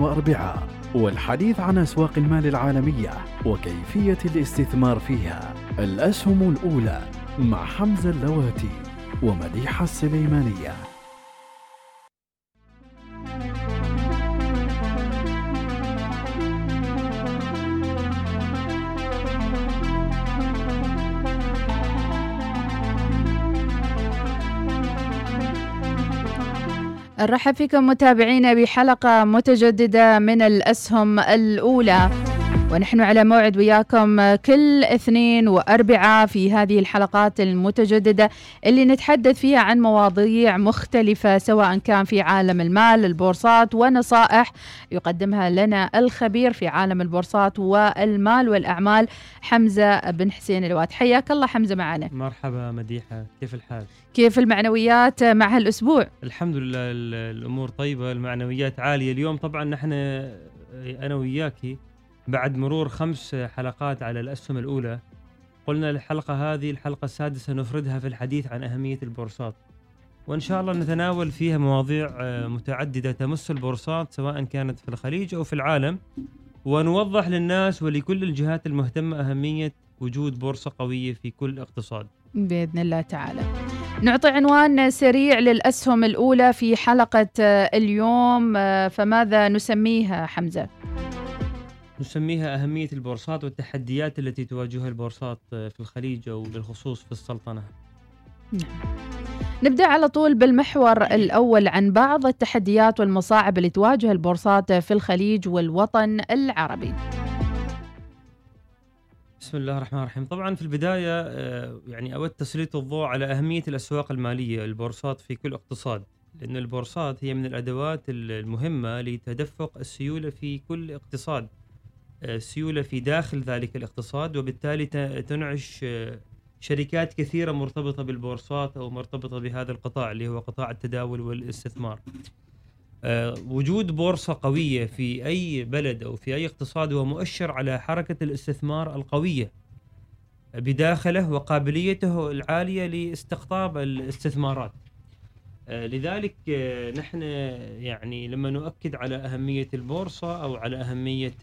واربعاء والحديث عن أسواق المال العالمية وكيفية الاستثمار فيها. الأسهم الأولى مع حمزة اللواتي ومديحة السليمانية. نرحب فيكم متابعينا بحلقة متجددة من الأسهم الأولى. ونحن على موعد وياكم كل اثنين واربعاء في هذه الحلقات المتجددة اللي نتحدث فيها عن مواضيع مختلفة سواء كان في عالم المال البورصات ونصائح يقدمها لنا الخبير في عالم البورصات والمال والأعمال حمزة بن حسين الواد. حياك الله حمزة معنا. مرحبا مديحة كيف الحال؟ كيف المعنويات مع هالأسبوع؟ الحمد لله الأمور طيبة المعنويات عالية. اليوم طبعا نحن أنا وياكي بعد مرور خمس حلقات على الأسهم الأولى قلنا الحلقة هذه الحلقة السادسة نفردها في الحديث عن أهمية البورصات. وإن شاء الله نتناول فيها مواضيع آه، متعددة تمس البورصات سواء كانت في الخليج أو في العالم. ونوضح للناس ولكل الجهات المهتمة أهمية وجود بورصة قوية في كل اقتصاد. بإذن الله تعالى. نعطي عنوان سريع للأسهم الأولى في حلقة آه، اليوم آه، فماذا نسميها حمزة؟ نسميها أهمية البورصات والتحديات التي تواجهها البورصات في الخليج أو بالخصوص في السلطنة. نعم. نبدأ على طول بالمحور الأول عن بعض التحديات والمصاعب اللي تواجه البورصات في الخليج والوطن العربي. بسم الله الرحمن الرحيم. طبعا في البداية آه، يعني أود تسليط الضوء على أهمية الأسواق المالية البورصات في كل اقتصاد لأن البورصات هي من الأدوات المهمة لتدفق السيولة في كل اقتصاد. سيولة في داخل ذلك الاقتصاد وبالتالي تنعش آه، شركات كثيرة مرتبطة بالبورصات أو مرتبطة بهذا القطاع اللي هو قطاع التداول والاستثمار. آه، وجود بورصة قوية في أي بلد أو في أي اقتصاد هو مؤشر على حركة الاستثمار القوية بداخله وقابليته العالية لاستقطاب الاستثمارات. آه، لذلك نحن يعني لما نؤكد على أهمية البورصة أو على أهمية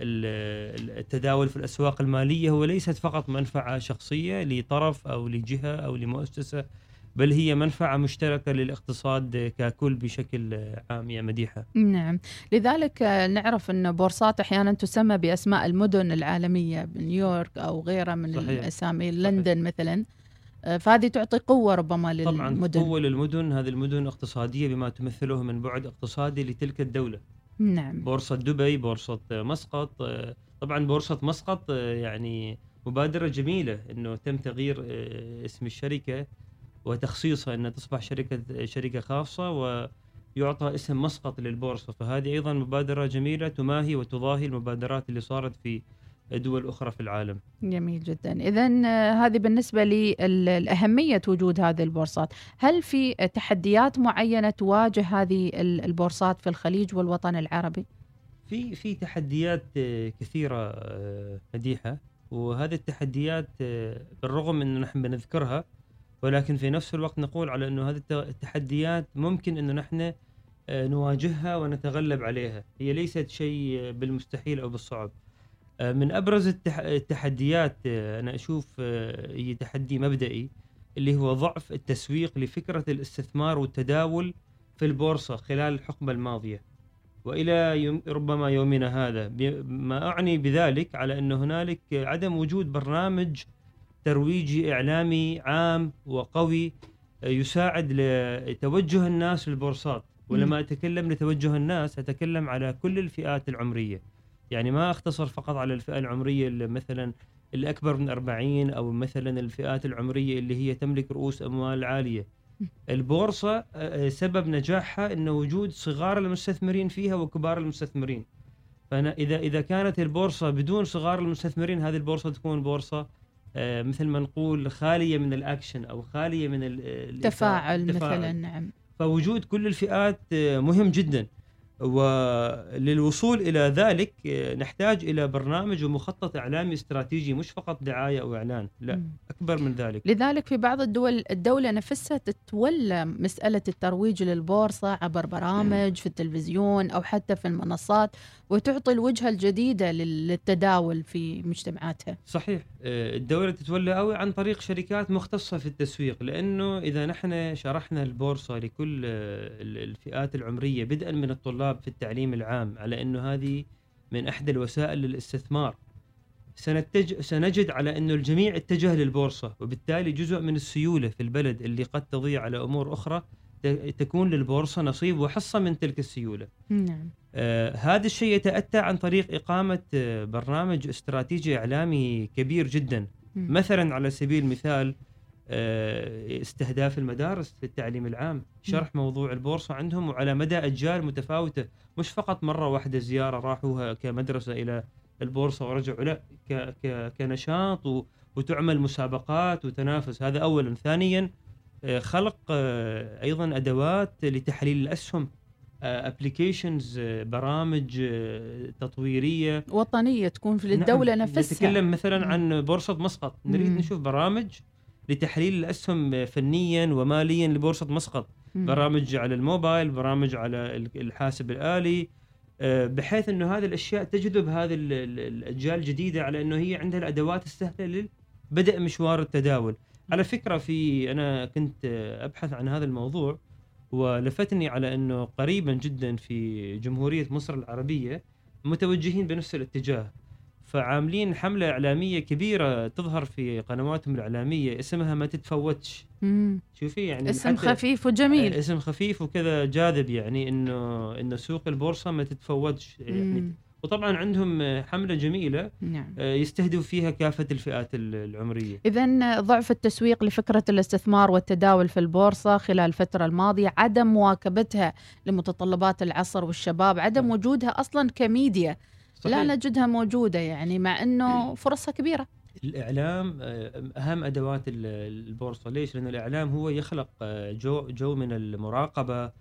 التداول في الأسواق المالية هو ليست فقط منفعة شخصية لطرف أو لجهة أو لمؤسسة بل هي منفعة مشتركة للاقتصاد ككل بشكل عام يا مديحة. نعم. لذلك نعرف أن بورصات أحيانا تسمى بأسماء المدن العالمية نيويورك أو غيرها من صحيح. الأسامي لندن مثلا. فهذه تعطي قوة ربما للمدن. طبعا قوة للمدن. هذه المدن اقتصادية بما تمثله من بعد اقتصادي لتلك الدولة. نعم. بورصة دبي بورصة مسقط طبعا بورصة مسقط يعني مبادرة جميلة إنه تم تغيير اسم الشركة وتخصيصها إنها تصبح شركة شركة خاصة ويعطى اسم مسقط للبورصة. فهذه أيضا مبادرة جميلة تماهي وتضاهي المبادرات اللي صارت في دول أخرى في العالم. جميل جدا. إذا آه، هذه بالنسبة لأهمية وجود هذه البورصات. هل في تحديات معينة تواجه هذه البورصات في الخليج والوطن العربي؟ في في تحديات آه، كثيرة آه، مديحة. وهذه التحديات بالرغم أنه نحن بنذكرها ولكن في نفس الوقت نقول على أنه هذه التحديات ممكن أنه نحن نواجهها ونتغلب عليها. هي ليست شيء بالمستحيل أو بالصعب. من أبرز التحديات آه، أنا أشوف آه، هي تحدي مبدئي اللي هو ضعف التسويق لفكرة الاستثمار والتداول في البورصة خلال الحقبة الماضية. وإلى يوم ربما يومنا هذا. ما أعني بذلك على أن هنالك عدم وجود برنامج ترويجي إعلامي عام وقوي يساعد لتوجه الناس للبورصات. ولما أتكلم لتوجه الناس أتكلم على كل الفئات العمرية. يعني ما اختصر فقط على الفئة العمرية اللي مثلا الأكبر من 40 أو مثلا الفئات العمرية اللي هي تملك رؤوس أموال عالية. البورصة آه، سبب نجاحها انه وجود صغار المستثمرين فيها وكبار المستثمرين. فأنا إذا إذا كانت البورصة بدون صغار المستثمرين هذه البورصة تكون بورصة آه، مثل ما نقول خالية من الأكشن أو خالية من ال- الإثارة- تفاعل التفاعل. مثلا نعم. فوجود كل الفئات آه، مهم جدا. وللوصول إلى ذلك آه، نحتاج إلى برنامج ومخطط إعلامي استراتيجي مش فقط دعاية أو إعلان لا. أكبر من ذلك لذلك في بعض الدول الدولة نفسها تتولى مسألة الترويج للبورصة عبر برامج في التلفزيون أو حتى في المنصات وتعطي الوجهة الجديدة لل- للتداول في مجتمعاتها صحيح آه، الدولة تتولى أو عن طريق شركات مختصة في التسويق لأنه إذا نحن شرحنا البورصة لكل آه، ال- الفئات العمرية بدءا من الطلاب في التعليم العام على أنه هذه من أحدى الوسائل للاستثمار. سنتج سنجد على أنه الجميع اتجه للبورصة وبالتالي جزء من السيولة في البلد اللي قد تضيع على أمور أخرى ت- تكون للبورصة نصيب وحصة من تلك السيولة. نعم. آه هذا الشيء يتأتى عن طريق إقامة آه برنامج استراتيجي إعلامي كبير جدا. مثلا على سبيل المثال استهداف المدارس في التعليم العام شرح موضوع البورصة عندهم وعلى مدى أجيال متفاوتة مش فقط مرة واحدة زيارة راحوها كمدرسة إلى البورصة ورجعوا لا كنشاط و وتعمل مسابقات وتنافس هذا أولا ثانيا آه خلق آه أيضا أدوات لتحليل الأسهم ابلكيشنز برامج آه، تطويرية وطنية تكون في الدولة نعم. نفسها نتكلم مثلا. عن بورصة مسقط نريد مم. نشوف برامج لتحليل الأسهم فنيا وماليا لبورصة مسقط. برامج على الموبايل برامج على ال- الحاسب الآلي. آه، بحيث إنه هذه الأشياء تجذب هذه ال- ال- الأجيال الجديدة على إنه هي عندها الأدوات السهلة لبدء مشوار التداول. على فكرة في أنا كنت آه، أبحث عن هذا الموضوع ولفتني على إنه قريبا جدا في جمهورية مصر العربية متوجهين بنفس الاتجاه. فعاملين حملة إعلامية كبيرة تظهر في قنواتهم الإعلامية اسمها ما تتفوتش. مم. شوفي يعني اسم خفيف وجميل. اسم خفيف وكذا جاذب يعني إنه إنه سوق البورصة ما تتفوتش يعني. وطبعا عندهم حملة جميلة نعم. آه، يستهدف فيها كافة الفئات ال- العمرية. إذا ضعف التسويق لفكرة الاستثمار والتداول في البورصة خلال الفترة الماضية عدم مواكبتها لمتطلبات العصر والشباب عدم وجودها أصلا كميديا. لا صحيح. نجدها موجودة يعني مع أنه فرصها كبيرة. الإعلام آه، أهم أدوات ال- البورصة. ليش؟ لأن الإعلام هو يخلق آه، جو جو من المراقبة.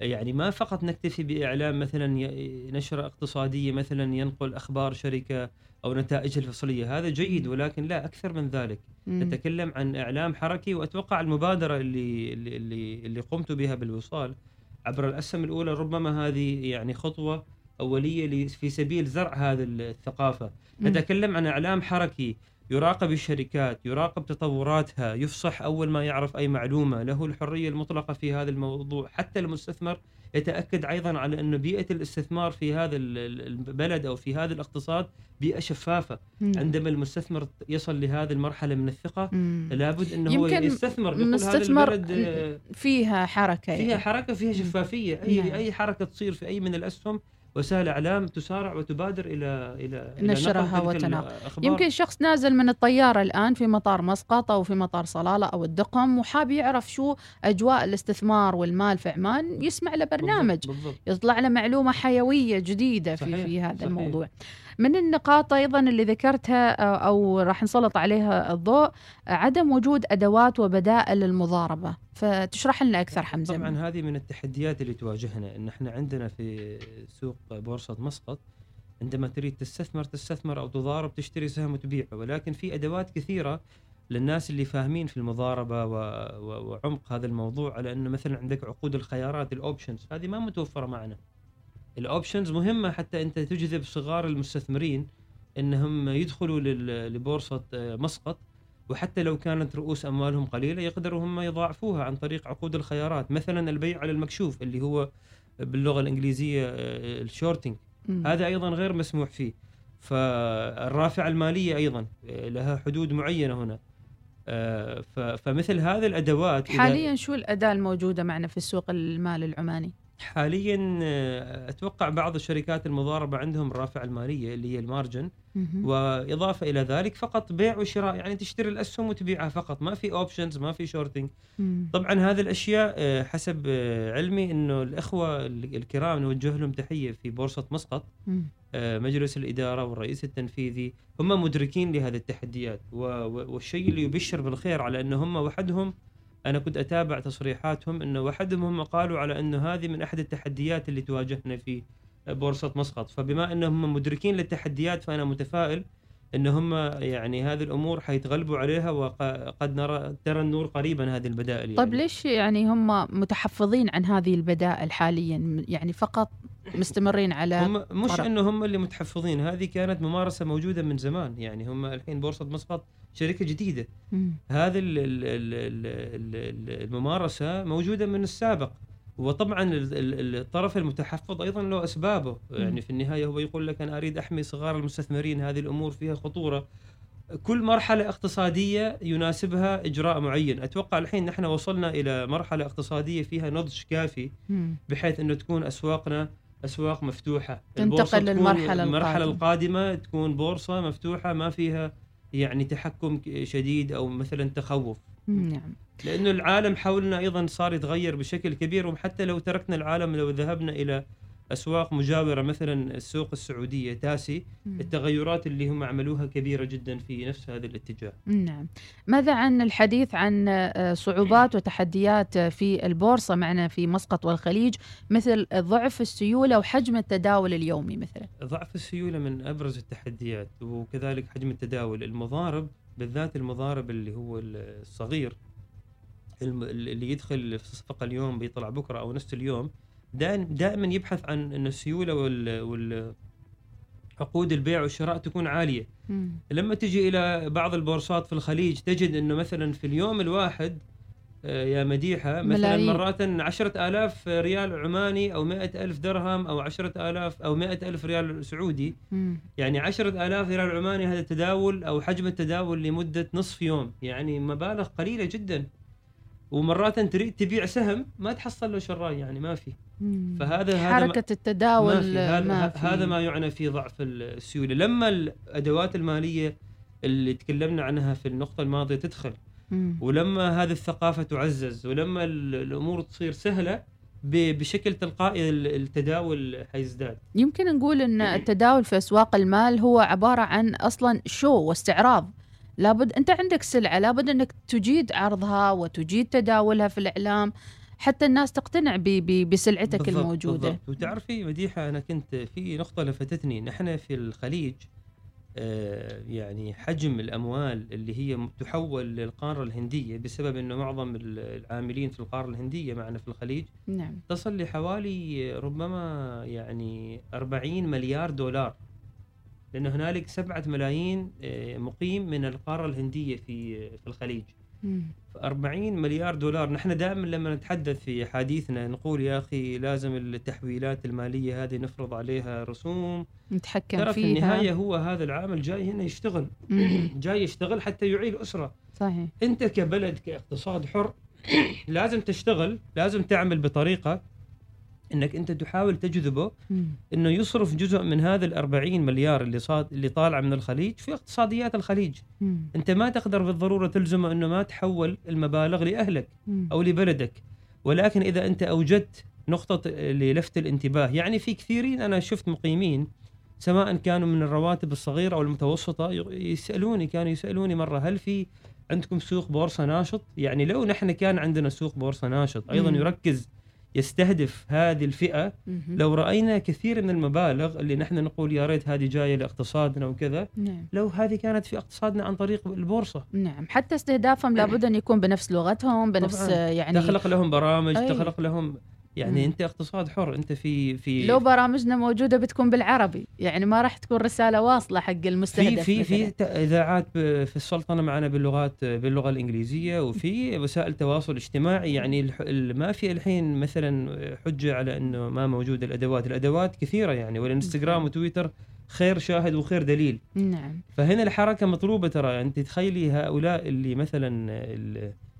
يعني ما فقط نكتفي بإعلام مثلا نشرة اقتصادية مثلا ينقل أخبار شركة أو نتائجها الفصلية. هذا جيد ولكن لا أكثر من ذلك. مم. نتكلم عن إعلام حركي وأتوقع المبادرة اللي اللي اللي, اللي قمت بها بالوصال. عبر الأسهم الأولى ربما هذه يعني خطوة أولية ل- في سبيل زرع هذه الثقافة مم. نتكلم عن إعلام حركي يراقب الشركات يراقب تطوراتها يفصح أول ما يعرف أي معلومة له الحرية المطلقة في هذا الموضوع حتى المستثمر يتأكد أيضا على انه بيئة الاستثمار في هذا ال- ال- البلد أو في هذا الاقتصاد بيئة شفافة مم. عندما المستثمر يصل لهذه المرحلة من الثقة مم. لابد أنه هو يمكن يستثمر يقول هذا البلد فيها حركة فيها يعني. حركة فيها شفافية اي نعم. أي حركة تصير في أي من الأسهم وسائل إعلام تسارع وتبادر إلى إلى إلى نشرها نقل تلك وتناقل. الأخبار. يمكن شخص نازل من الطيارة الآن في مطار مسقط أو في مطار صلالة أو الدقم وحاب يعرف شو أجواء الاستثمار والمال في عمان يسمع له برنامج بالضبط, بالضبط. يطلع له معلومة حيوية جديدة في, صحيح، في هذا صحيح. الموضوع من النقاط أيضا اللي ذكرتها أو, أو راح نسلط عليها الضوء عدم وجود أدوات وبدائل للمضاربة. فتشرح لنا أكثر حمزة. طبعا هذه من التحديات اللي تواجهنا إن إحنا عندنا في سوق بورصة مسقط عندما تريد تستثمر تستثمر أو تضارب تشتري سهم وتبيعه. ولكن في أدوات كثيرة للناس اللي فاهمين في المضاربة و... و... وعمق هذا الموضوع على انه مثلا عندك عقود الخيارات ال options هذه ما متوفرة معنا. ال options مهمة حتى أنت تجذب صغار المستثمرين إنهم يدخلوا. لبورصة آه، مسقط. وحتى لو كانت رؤوس أموالهم قليلة يقدروا هم يضاعفوها عن طريق عقود الخيارات. مثلا البيع على المكشوف اللي هو باللغة الإنجليزية آه، ال shorting. هذا أيضا غير مسموح فيه. فالرافعة المالية أيضا آه، لها حدود معينة هنا. فمثل هذه الأدوات حاليا شو الأداة الموجودة معنا في السوق المال العماني؟ حاليا آه، أتوقع بعض الشركات المضاربة عندهم الرافعه المالية اللي هي ال margin. وإضافة إلى ذلك فقط بيع وشراء يعني تشتري الأسهم وتبيعها فقط ما في options ما في shorting. طبعا هذه الأشياء آه، حسب آه، علمي إنه الأخوة ال- الكرام نوجه لهم تحية في بورصة مسقط مجلس الإدارة والرئيس التنفيذي هم مدركين لهذه التحديات والشيء اللي يبشر بالخير على إنه هم وحدهم أنا كنت أتابع تصريحاتهم انه وحدهم هم قالوا على انه هذه من أحد التحديات اللي تواجهنا في بورصة مسقط فبما إنهم مدركين للتحديات فأنا متفائل إن هم يعني هذه الأمور حيتغلبوا عليها وقد نرى ترى النور قريبا هذه البدائل طيب يعني. ليش يعني هم متحفظين عن هذه البدائل حاليا يعني فقط مستمرين على هم مش. إنه هم اللي متحفظين هذه كانت ممارسة موجودة من زمان يعني هم الحين بورصة مسقط شركة جديدة. هذه ال- ال- ال- ال- ال- الممارسة موجودة من السابق. وطبعا ال- ال- الطرف المتحفظ أيضا له أسبابه. يعني في النهاية هو يقول لك أنا أريد أحمي صغار المستثمرين هذه الأمور فيها خطورة. كل مرحلة اقتصادية يناسبها إجراء معين. أتوقع الحين نحن وصلنا إلى مرحلة اقتصادية فيها نضج كافي. بحيث إنه تكون أسواقنا أسواق مفتوحة. تنتقل للمرحلة القادمة. القادمة تكون بورصة مفتوحة ما فيها يعني تحكم شديد أو مثلا تخوف. نعم لأنه العالم حولنا أيضا صار يتغير بشكل كبير وحتى لو تركنا العالم لو ذهبنا إلى أسواق مجاورة مثلا السوق السعودية تاسي مم. التغيرات اللي هم عملوها كبيرة جدا في نفس هذا الاتجاه. نعم. ماذا عن الحديث عن آه، صعوبات وتحديات في البورصة معنا في مسقط والخليج مثل ضعف السيولة وحجم التداول اليومي مثلا؟ ضعف السيولة من أبرز التحديات وكذلك حجم التداول. المضارب بالذات المضارب اللي هو الصغير اللي يدخل في الصفقة اليوم بيطلع بكرة أو نفس اليوم دائما دائما يبحث عن أن السيولة وال وال عقود البيع والشراء تكون عالية مم. لما تجي إلى بعض البورصات في الخليج تجد أنه مثلا في اليوم الواحد آه، يا مديحة مثلا ملايين. مرات عشرة آلاف ريال عماني أو مئة ألف درهم أو عشرة آلاف أو مئة ألف ريال سعودي مم. يعني عشرة آلاف ريال عماني هذا التداول أو حجم التداول لمدة نصف يوم يعني مبالغ قليلة جدا ومرات تريد تبيع سهم ما تحصل له شراي يعني ما في. فهذا هذا حركة التداول ما في هذا, ما في. هذا ما يعنى في ضعف السيولة. لما الأدوات المالية اللي تكلمنا عنها في النقطة الماضية تدخل مم. ولما هذه الثقافة تعزز ولما ال- الأمور تصير سهلة ب- بشكل تلقائي ال- التداول حيزداد. يمكن نقول إن التداول في أسواق المال هو عبارة عن أصلا شو واستعراض. لابد أنت عندك سلعة لابد إنك تجيد عرضها وتجيد تداولها في الإعلام. حتى الناس تقتنع ب- ب- بسلعتك بالضبط- الموجودة بالضبط. وتعرفي مديحة أنا كنت في نقطة لفتتني نحن في الخليج آه، يعني حجم الأموال اللي هي تحول للقارة الهندية بسبب أنه معظم ال- العاملين في القارة الهندية معنا في الخليج نعم تصل لحوالي ربما يعني 40 مليار دولار لأن هنالك سبعة ملايين آه، مقيم من القارة الهندية في في الخليج. 40 مليار دولار. نحن دائما لما نتحدث في حديثنا نقول يا أخي لازم التحويلات المالية هذه نفرض عليها رسوم. نتحكم ترى في فيها. النهاية هو هذا العامل جاي هنا يشتغل. جاي يشتغل حتى يعيل أسرة. صحيح. أنت كبلد كاقتصاد حر لازم تشتغل لازم تعمل بطريقة إنك أنت تحاول تجذبه. إنه يصرف جزء من هذا ال 40 مليار اللي صاد اللي طالعه من الخليج في اقتصاديات الخليج،. أنت ما تقدر بالضرورة تلزمه إنه ما تحول المبالغ لأهلك. أو لبلدك، ولكن إذا أنت أوجدت نقطة للفت الانتباه، يعني في كثيرين أنا شفت مقيمين سواء كانوا من الرواتب الصغيرة أو المتوسطة يسألوني كانوا يسألوني مرة هل في عندكم سوق بورصة ناشط؟ يعني لو نحن كان عندنا سوق بورصة ناشط أيضا. يركز يستهدف هذه الفئة. لو رأينا كثير من المبالغ اللي نحن نقول يا ريت هذه جاية لاقتصادنا وكذا نعم لو هذه كانت في اقتصادنا عن طريق البورصة نعم حتى استهدافهم لابد أن يكون بنفس لغتهم بنفس. يعني تخلق لهم برامج أي. تخلق لهم يعني مم. أنت اقتصاد حر أنت في في لو برامجنا موجودة بتكون بالعربي يعني ما راح تكون رسالة واصلة حق في المستهدف في في. ت- إذاعات في السلطنة معنا باللغات باللغة الإنجليزية وفي وسائل تواصل اجتماعي. يعني ما في الحين مثلا حجه على إنه ما موجود الأدوات، الأدوات كثيرة يعني والإنستغرام وتويتر خير شاهد وخير دليل، نعم. فهنا الحركة مطلوبة ترى. أنت تخيلي هؤلاء اللي مثلا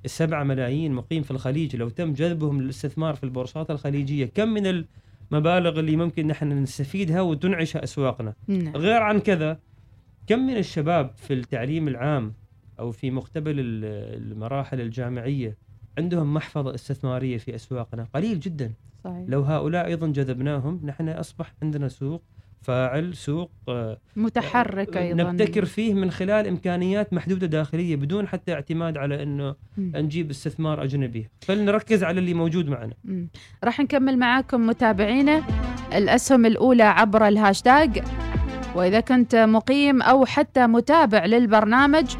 السبعة ملايين مقيم في الخليج. لو تم جذبهم للاستثمار في البورصات الخليجية كم من المبالغ اللي ممكن نحن نستفيدها وتنعش أسواقنا؟ نعم. غير عن كذا كم من الشباب في التعليم العام أو في مقتبل ال- المراحل الجامعية عندهم محفظة استثمارية في أسواقنا؟ قليل جدا. صحيح. لو هؤلاء أيضا جذبناهم نحن أصبح عندنا سوق فاعل سوق آه، متحرك أيضا نبتكر فيه من خلال إمكانيات محدودة داخلية بدون حتى اعتماد على إنه مم. نجيب استثمار أجنبي، فلنركز على اللي موجود معنا. راح نكمل معاكم متابعينا الأسهم الأولى عبر الهاشتاج وإذا كنت مقيم أو حتى متابع للبرنامج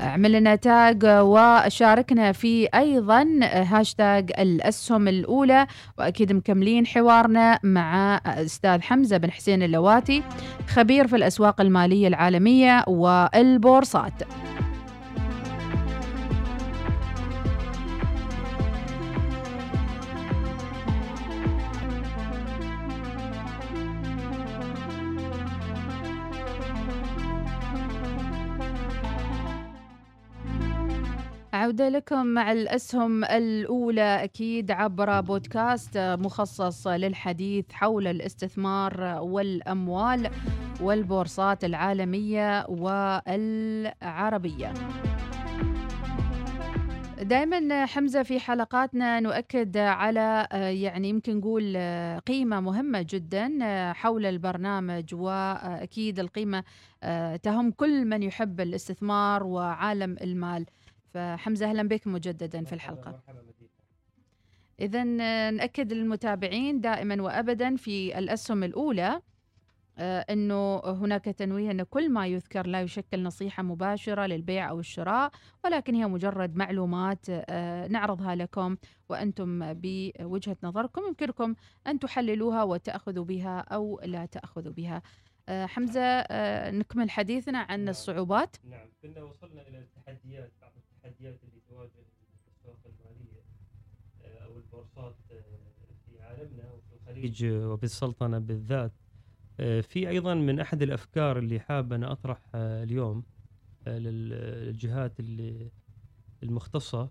اعمل لنا tag وشاركنا في أيضا هاشتاج الأسهم الأولى وأكيد مكملين حوارنا مع أستاذ حمزة بن حسين اللواتي خبير في الأسواق المالية العالمية والبورصات. عودة لكم مع الأسهم الأولى أكيد عبر بودكاست مخصص للحديث حول الاستثمار والأموال والبورصات العالمية والعربية. دائما حمزة في حلقاتنا نؤكد على يعني يمكن نقول قيمة مهمة جدا حول البرنامج وأكيد القيمة آه، تهم كل من يحب الاستثمار وعالم المال. فحمزة أهلا بك مجددا في الحلقة. إذا نأكد للمتابعين دائما وأبدا في الأسهم الأولى آه، أنه هناك تنويه أن كل ما يذكر لا يشكل نصيحة مباشرة للبيع أو الشراء ولكن هي مجرد معلومات آه، نعرضها لكم وأنتم بوجهة نظركم. يمكنكم أن تحللوها وتأخذوا بها أو لا تأخذوا بها. آه، حمزة آه، نكمل حديثنا عن الصعوبات. نعم كنا وصلنا إلى عالمنا وفي الخليج وبالسلطنة بالذات. آه، في أيضا من أحد الأفكار اللي حاب أنا أطرح آه، اليوم آه، لل- للجهات المختصة.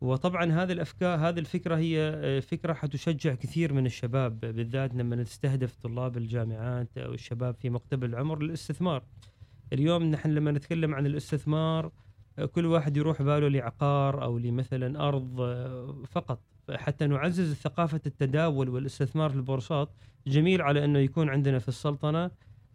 وطبعا هذه الأفكار هذه الفكرة هي فكرة حتشجع كثير من الشباب بالذات لما نستهدف طلاب الجامعات أو الشباب في مقتبل العمر للاستثمار. اليوم نحن لما نتكلم عن الاستثمار كل واحد يروح باله لعقار أو لمثلا أرض فقط. حتى نعزز ثقافة التداول والاستثمار في البورصات. جميل على أنه يكون عندنا في السلطنة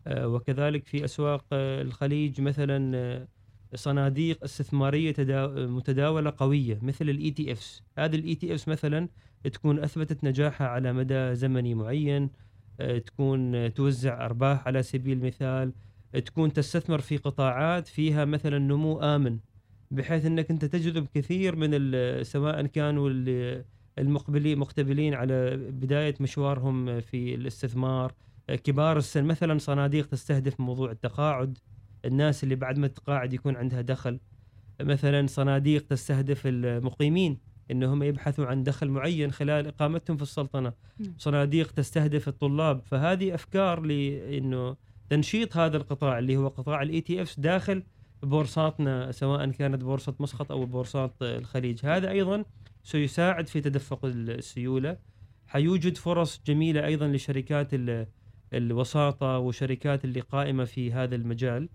آه، وكذلك في أسواق آه، الخليج مثلا آه، صناديق استثمارية تدا- متداولة قوية مثل ال ETFs هذه ال ETFs مثلا تكون أثبتت نجاحها على مدى زمني معين تكون توزع أرباح على سبيل المثال تكون تستثمر في قطاعات فيها مثلا نمو آمن بحيث أنك أنت تجذب كثير من سواء كانوا ال- المقبلين مقتبلين على بداية مشوارهم في الاستثمار. آه، كبار السن مثلا صناديق تستهدف موضوع التقاعد. الناس اللي بعد ما تقاعد يكون عندها دخل. مثلا صناديق تستهدف المقيمين إنهم يبحثوا عن دخل معين خلال إقامتهم في السلطنة. نعم. صناديق تستهدف الطلاب. فهذه أفكار لأنه تنشيط هذا القطاع اللي هو قطاع ال ETFs داخل بورصاتنا سواء كانت بورصة مسقط أو بورصات الخليج. هذا أيضا سيساعد في تدفق السيولة. حيوجد فرص جميلة أيضا لشركات ال- الوساطة وشركات اللي قائمة في هذا المجال.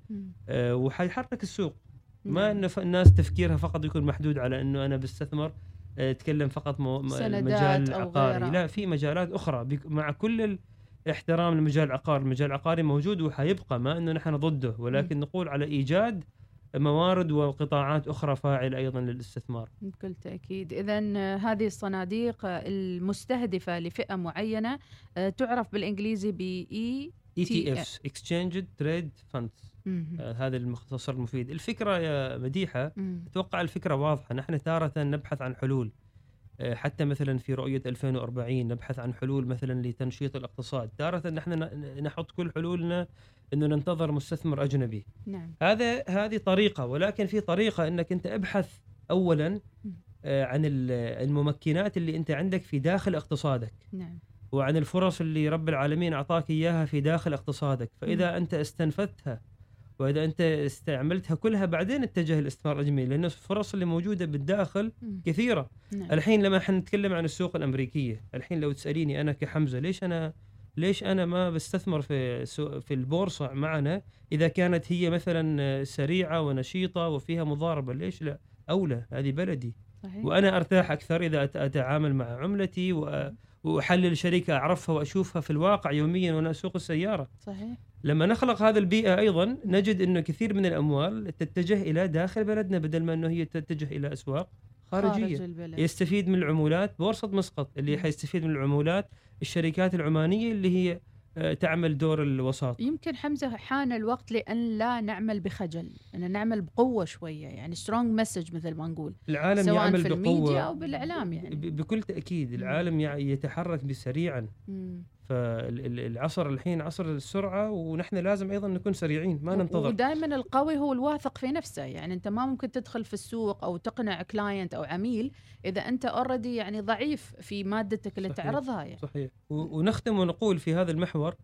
آه، وحيحرك السوق. ما نعم. انه ف- الناس تفكيرها فقط يكون محدود على إنه أنا بستثمر آه، أتكلم فقط م- المجال أو العقاري. لا في مجالات أخرى. مع كل الاحترام للمجال العقاري المجال العقاري موجود وحيبقى ما إنه نحن ضده. ولكن نقول على إيجاد موارد وقطاعات أخرى فاعلة أيضا للاستثمار. بكل تأكيد. إذا هذه الصناديق آه، المستهدفة لفئة معينة آه، تعرف بالإنجليزي ب ETFs exchange traded funds هذا المختصر المفيد. الفكرة يا مديحة أتوقع الفكرة واضحة. نحن تارة نبحث عن حلول. آه، حتى مثلا في رؤية 2040 نبحث عن حلول مثلا لتنشيط الاقتصاد. تارة نحن نحط كل حلولنا إنه ننتظر مستثمر أجنبي. نعم. هذا هذه طريقة ولكن في طريقة إنك أنت أبحث اولا آه، عن ال- الممكنات اللي أنت عندك في داخل اقتصادك. نعم. وعن الفرص اللي رب العالمين أعطاك إياها في داخل اقتصادك. فإذا أنت استنفذتها وإذا أنت استعملتها كلها بعدين اتجه الاستثمار الأجنبي لأن الفرص اللي موجودة بالداخل. كثيرة. نعم. الحين لما إحنا نتكلم عن السوق الأمريكية الحين لو تسأليني أنا كحمزة ليش أنا ليش أنا ما بستثمر في في البورصة معنا؟ إذا كانت هي مثلا سريعة ونشيطة وفيها مضاربة ليش لا؟ أولى هذه بلدي. صحيح. وأنا أرتاح أكثر إذا أتعامل مع عملتي وأ- وأحلل شركه أعرفها وأشوفها في الواقع يوميا وأنا أسوق السيارة. صحيح. لما نخلق هذه البيئة أيضا نجد إنه كثير من الأموال تتجه إلى داخل بلدنا بدل ما إنه هي تتجه إلى أسواق خارجية. خارج البلد. يستفيد من العمولات بورصة مسقط اللي. حيستفيد من العمولات الشركات العمانية اللي هي تعمل دور الوساط. يمكن حمزة حان الوقت لأن لا نعمل بخجل ان نعمل بقوة شوية يعني strong message مثل ما نقول العالم سواء يعمل في الميديا بقوه أو بالإعلام يعني. بكل تأكيد العالم يتحرك بسريعا. مم. فالعصر الحين عصر السرعة ونحن لازم أيضا نكون سريعين ما ننتظر ودائما القوي هو الواثق في نفسه يعني أنت ما ممكن تدخل في السوق أو تقنع client أو عميل إذا أنت already يعني ضعيف في مادتك اللي صحيح. تعرضها يعني صحيح ونختم ونقول في هذا المحور.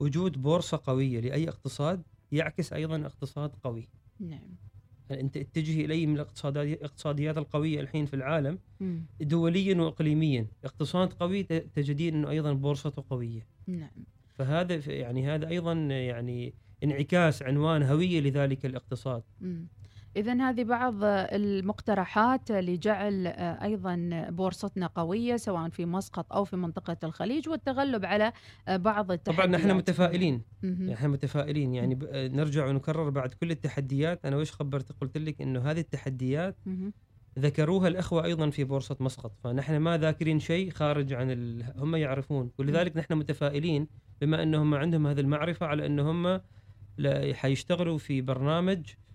وجود بورصة قوية لأي اقتصاد يعكس أيضا اقتصاد قوي نعم انت اتجهي إلي من الاقتصاديات القوية الحين في العالم مم. دوليا واقليميا. اقتصاد قوي تجدين إنه أيضا بورصته قوية. نعم. فهذا يعني هذا أيضا يعني انعكاس عنوان هوية لذلك الاقتصاد. إذا هذه بعض المقترحات لجعل آه، أيضا بورصتنا قوية سواء في مسقط أو في منطقة الخليج والتغلب على آه، بعض التحديات طبعا نحن متفائلين. نحن متفائلين. يعني ب- نرجع ونكرر بعد كل التحديات. أنا وش خبرت؟ قلت لك إنه هذه التحديات. ذكروها الأخوة أيضا في بورصة مسقط. فنحن ما ذاكرين شيء خارج عن ال... هم يعرفون. ولذلك نحن متفائلين بما إنهم عندهم هذه المعرفة على ان هم لا- حيشتغلوا في برنامج آه،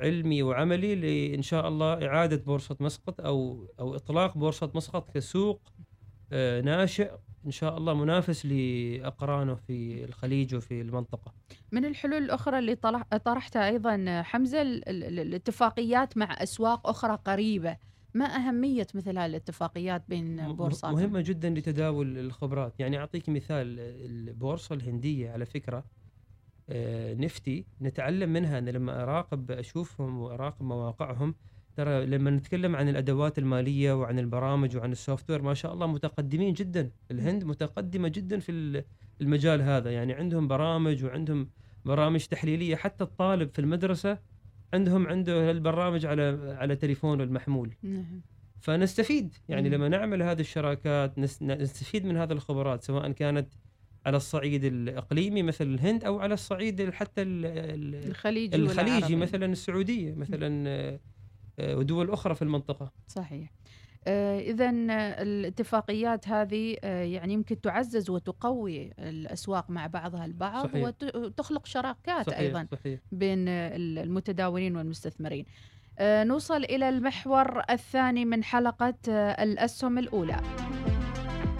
علمي وعملي لإن شاء الله إعادة بورصة مسقط أو أو إطلاق بورصة مسقط كسوق آه، ناشئ إن شاء الله منافس لأقرانه في الخليج وفي المنطقة. من الحلول الأخرى اللي طرحتها أيضا حمزة ال- ال- الاتفاقيات مع أسواق أخرى قريبة. ما أهمية مثل هذه الاتفاقيات بين بورصات؟ مهمة جدا لتداول الخبرات. يعني أعطيك مثال البورصة الهندية على فكرة آه، نفتي نتعلم منها. أنا لما أراقب أشوفهم وأراقب مواقعهم ترى لما نتكلم عن الأدوات المالية وعن البرامج وعن السوفت وير ما شاء الله متقدمين جدا. الهند متقدمة جدا في ال- المجال هذا. يعني عندهم برامج وعندهم برامج تحليلية. حتى الطالب في المدرسة عندهم عنده البرامج على على تليفونه المحمول. نعم. فنستفيد. يعني. لما نعمل هذه الشراكات نس- نستفيد من هذه الخبرات سواء كانت على الصعيد الإقليمي مثل الهند أو على الصعيد ال- حتى ال- ال- الخليجي الخليجي. مثلا السعودية مثلا آه، آه، ودول أخرى في المنطقة. صحيح. إذا الاتفاقيات هذه آه، يعني يمكن تعزز وتقوي الأسواق مع بعضها البعض صحيح. وت- وتخلق شراكات صحيح أيضا صحيح. بين ال- المتداولين والمستثمرين. آه، نوصل إلى المحور الثاني من حلقة آه، الأسهم الأولى.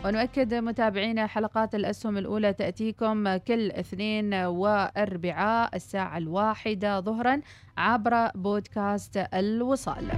ونؤكد متابعينا حلقات الأسهم الأولى تأتيكم كل اثنين وأربعاء الساعة الواحدة ظهرا عبر بودكاست الوصال.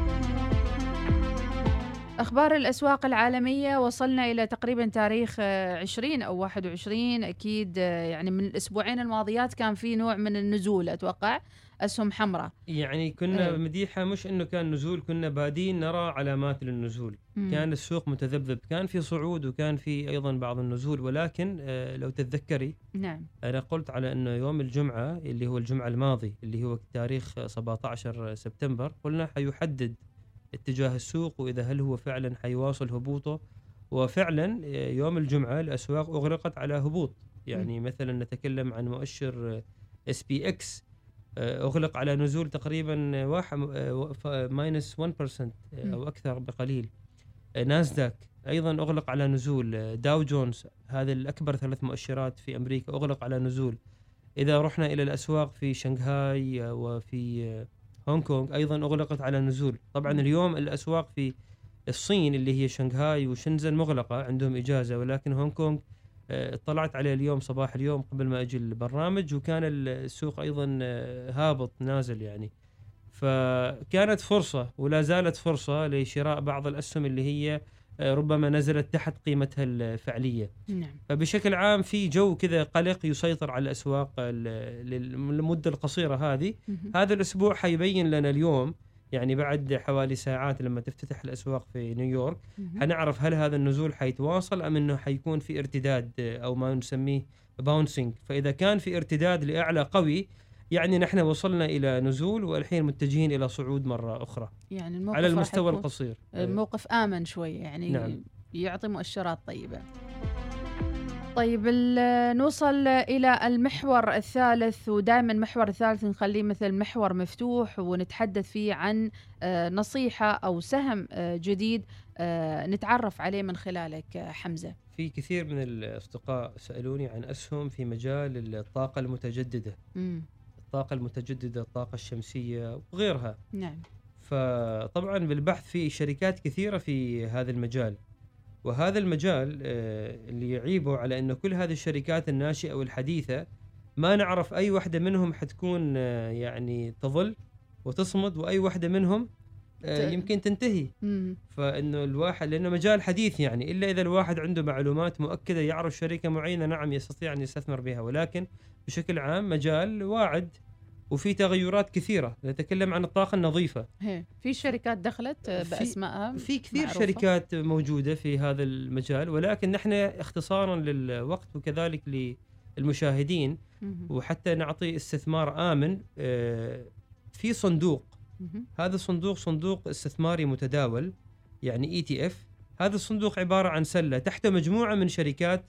أخبار الأسواق العالمية وصلنا إلى تقريبا تاريخ آه، 20 أو 21 أكيد يعني من الأسبوعين الماضيات كان في نوع من النزول أتوقع. أسهم حمراء. يعني كنا إيه. مديحة مش إنه كان نزول كنا بادين نرى علامات للنزول مم. كان السوق متذبذب. كان في صعود وكان في أيضا بعض النزول ولكن آه، لو تتذكري نعم. أنا قلت على أنه يوم الجمعة اللي هو الجمعة الماضي اللي هو تاريخ 17 سبتمبر قلنا حيحدد اتجاه السوق وإذا هل هو فعلا حيواصل هبوطه. وفعلا آه، يوم الجمعة الأسواق أغلقت على هبوط. يعني مثلا نتكلم عن مؤشر SPX أغلق على نزول تقريبا واحد minus 1% آه، أو أكثر بقليل. آه، ناسداك أيضا أغلق على نزول. آه، داو جونز هذا الأكبر ثلاث مؤشرات في أمريكا أغلق على نزول. إذا رحنا إلى الأسواق في شنغهاي آه، وفي آه، هونغ كونغ أيضا أغلقت على نزول. طبعا. اليوم الأسواق في الصين اللي هي شنغهاي وشنزن مغلقة عندهم إجازة ولكن هونغ كونغ آه، اطلعت عليه اليوم صباح اليوم قبل ما أجي البرنامج وكان السوق أيضا آه، هابط نازل يعني. فكانت فرصة ولا زالت فرصة لشراء بعض الأسهم اللي هي آه، ربما نزلت تحت قيمتها الفعلية. نعم. فبشكل عام في جو كذا قلق يسيطر على الأسواق ال- للمده القصيرة هذه. مهم. هذا الأسبوع حيبين لنا اليوم يعني بعد حوالي ساعات لما تفتتح الأسواق في نيويورك. حنعرف هل هذا النزول حيتواصل أم إنه حيكون في ارتداد أو ما نسميه باونسينج فإذا كان في ارتداد لأعلى قوي يعني نحن وصلنا إلى نزول والحين متجهين إلى صعود مرة أخرى يعني الموقف على المستوى القصير الموقف آمن شوي يعني نعم. يعطي مؤشرات طيبة طيب نوصل إلى المحور الثالث ودائما المحور الثالث نخليه مثل محور مفتوح ونتحدث فيه عن آه، نصيحة أو سهم آه، جديد آه، نتعرف عليه من خلالك حمزة. في كثير من الأصدقاء سألوني عن أسهم في مجال الطاقة المتجددة. مم. الطاقة المتجددة الطاقة الشمسية وغيرها. نعم. فطبعا بالبحث في شركات كثيرة في هذا المجال. وهذا المجال آه، اللي يعيبه على انه كل هذه الشركات الناشئة والحديثة ما نعرف أي واحدة منهم حتكون آه، يعني تظل وتصمد وأي واحدة منهم آه، يمكن تنتهي مم. فإنه الواحد لأنه مجال حديث يعني إلا إذا الواحد عنده معلومات مؤكدة يعرف شركة معينة نعم يستطيع أن يستثمر بها ولكن بشكل عام مجال واعد وفي تغيرات كثيرة نتكلم عن الطاقة النظيفة هي. في شركات دخلت آه، في- كثير معروفة. شركات موجودة في هذا المجال ولكن نحن اختصارا للوقت وكذلك للمشاهدين. وحتى نعطي استثمار آمن آه، في صندوق. هذا الصندوق صندوق استثماري متداول يعني ETF هذا الصندوق عبارة عن سلة تحته مجموعة من شركات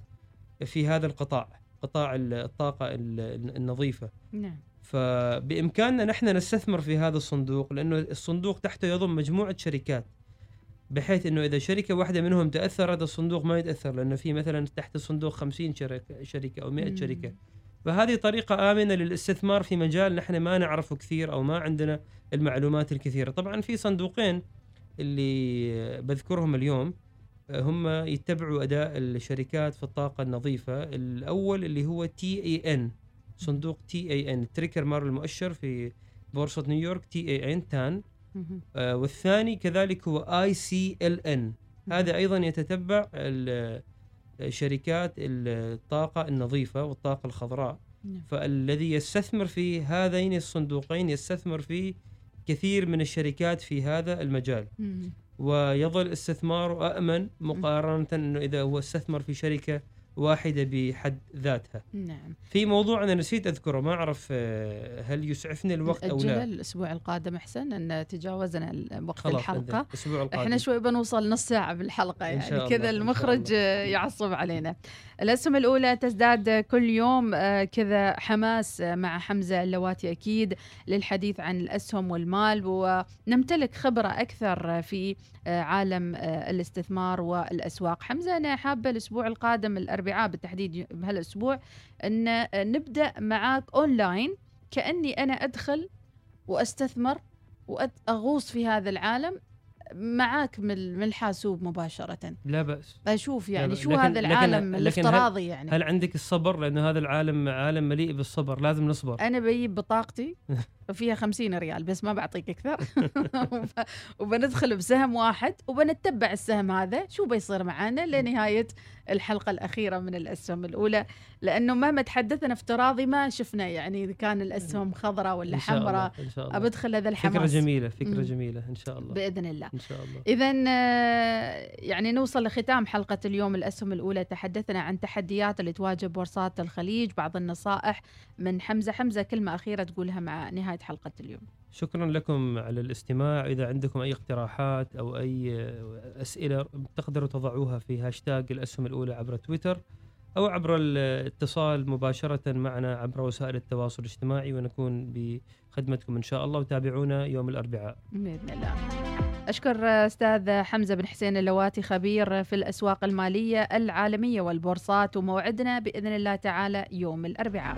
في هذا القطاع قطاع الطاقة ال- النظيفة نعم فبإمكاننا نحن نستثمر في هذا الصندوق لأنه الصندوق تحته يضم مجموعة شركات بحيث إنه إذا شركة واحدة منهم تأثر هذا الصندوق ما يتأثر لأنه في مثلا تحت الصندوق 50 شركة شركة أو 100 مم. شركة. فهذه طريقة آمنة للاستثمار في مجال نحن ما نعرفه كثير أو ما عندنا المعلومات الكثيرة. طبعا في صندوقين اللي بذكرهم اليوم هم يتبعوا أداء الشركات في الطاقة النظيفة. الأول اللي هو TAN صندوق TAN ticker مال المؤشر في بورصة نيويورك TAN TAN. آه، والثاني كذلك هو ICLN هذا أيضا يتتبع ال- شركات الطاقة النظيفة والطاقة الخضراء نعم. فالذي يستثمر في هذين الصندوقين يستثمر في كثير من الشركات في هذا المجال. ويظل استثماره أأمن مقارنة أنه إذا هو استثمر في شركة واحدة بحد ذاتها. نعم. في موضوع أنا نسيت أذكره ما أعرف آه، هل يسعفني الوقت أو نأجلها لا الأسبوع القادم أحسن أن تجاوزنا وقت خلاص الحلقة. الأسبوع القادم. إحنا شوي بنوصل نص ساعة بالحلقة إن شاء يعني الله، كذا المخرج يعصب علينا. الأسهم الأولى تزداد كل يوم آه، كذا حماس آه، مع حمزة اللواتي أكيد للحديث عن الأسهم والمال ونمتلك خبرة أكثر في عالم الاستثمار والأسواق. حمزة أنا حابة الأسبوع القادم الأربعاء بالتحديد بهالأسبوع أن نبدأ معاك أونلاين كأني أنا أدخل وأستثمر وأغوص في هذا العالم معاك من من الحاسوب مباشرة. لا بأس. أشوف يعني لا، شو لكن- هذا العالم لكن الافتراضي يعني؟ هل عندك الصبر؟ لأنه هذا العالم عالم مليء بالصبر لازم نصبر. أنا بجيب بطاقتي وفيها خمسين ريال بس ما بعطيك أكثر. وب- وبندخل بسهم واحد وبنتبع السهم هذا. شو بيصير معانا لنهاية الحلقة الأخيرة من الأسهم الأولى؟ لأنه مهما تحدثنا افتراضي ما شفنا يعني إذا كان الأسهم خضراء ولا حمراء. أبدخل هذا فكرة الحماس جميلة فكرة. جميلة إن شاء الله. بإذن الله. إن شاء الله. إذا يعني نوصل لختام حلقة اليوم الأسهم الأولى. تحدثنا عن تحديات اللي تواجه بورصات الخليج بعض النصائح من حمزة. حمزة كلمة أخيرة تقولها مع نهاية حلقة اليوم. شكرا لكم على الاستماع. إذا عندكم أي اقتراحات أو أي أسئلة تقدروا تضعوها في هاشتاج الأسهم الأولى عبر تويتر أو عبر الاتصال مباشرة معنا عبر وسائل التواصل الاجتماعي ونكون بخدمتكم إن شاء الله. وتابعونا يوم الأربعاء. بإذن الله. أشكر أستاذ حمزة بن حسين اللواتي خبير في الأسواق المالية العالمية والبورصات وموعدنا بإذن الله تعالى يوم الأربعاء.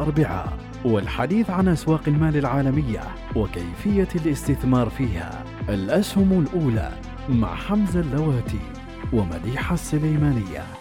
واربعاء والحديث عن أسواق المال العالمية وكيفية الاستثمار فيها. الأسهم الأولى مع حمزة اللواتي ومديحة السليمانية.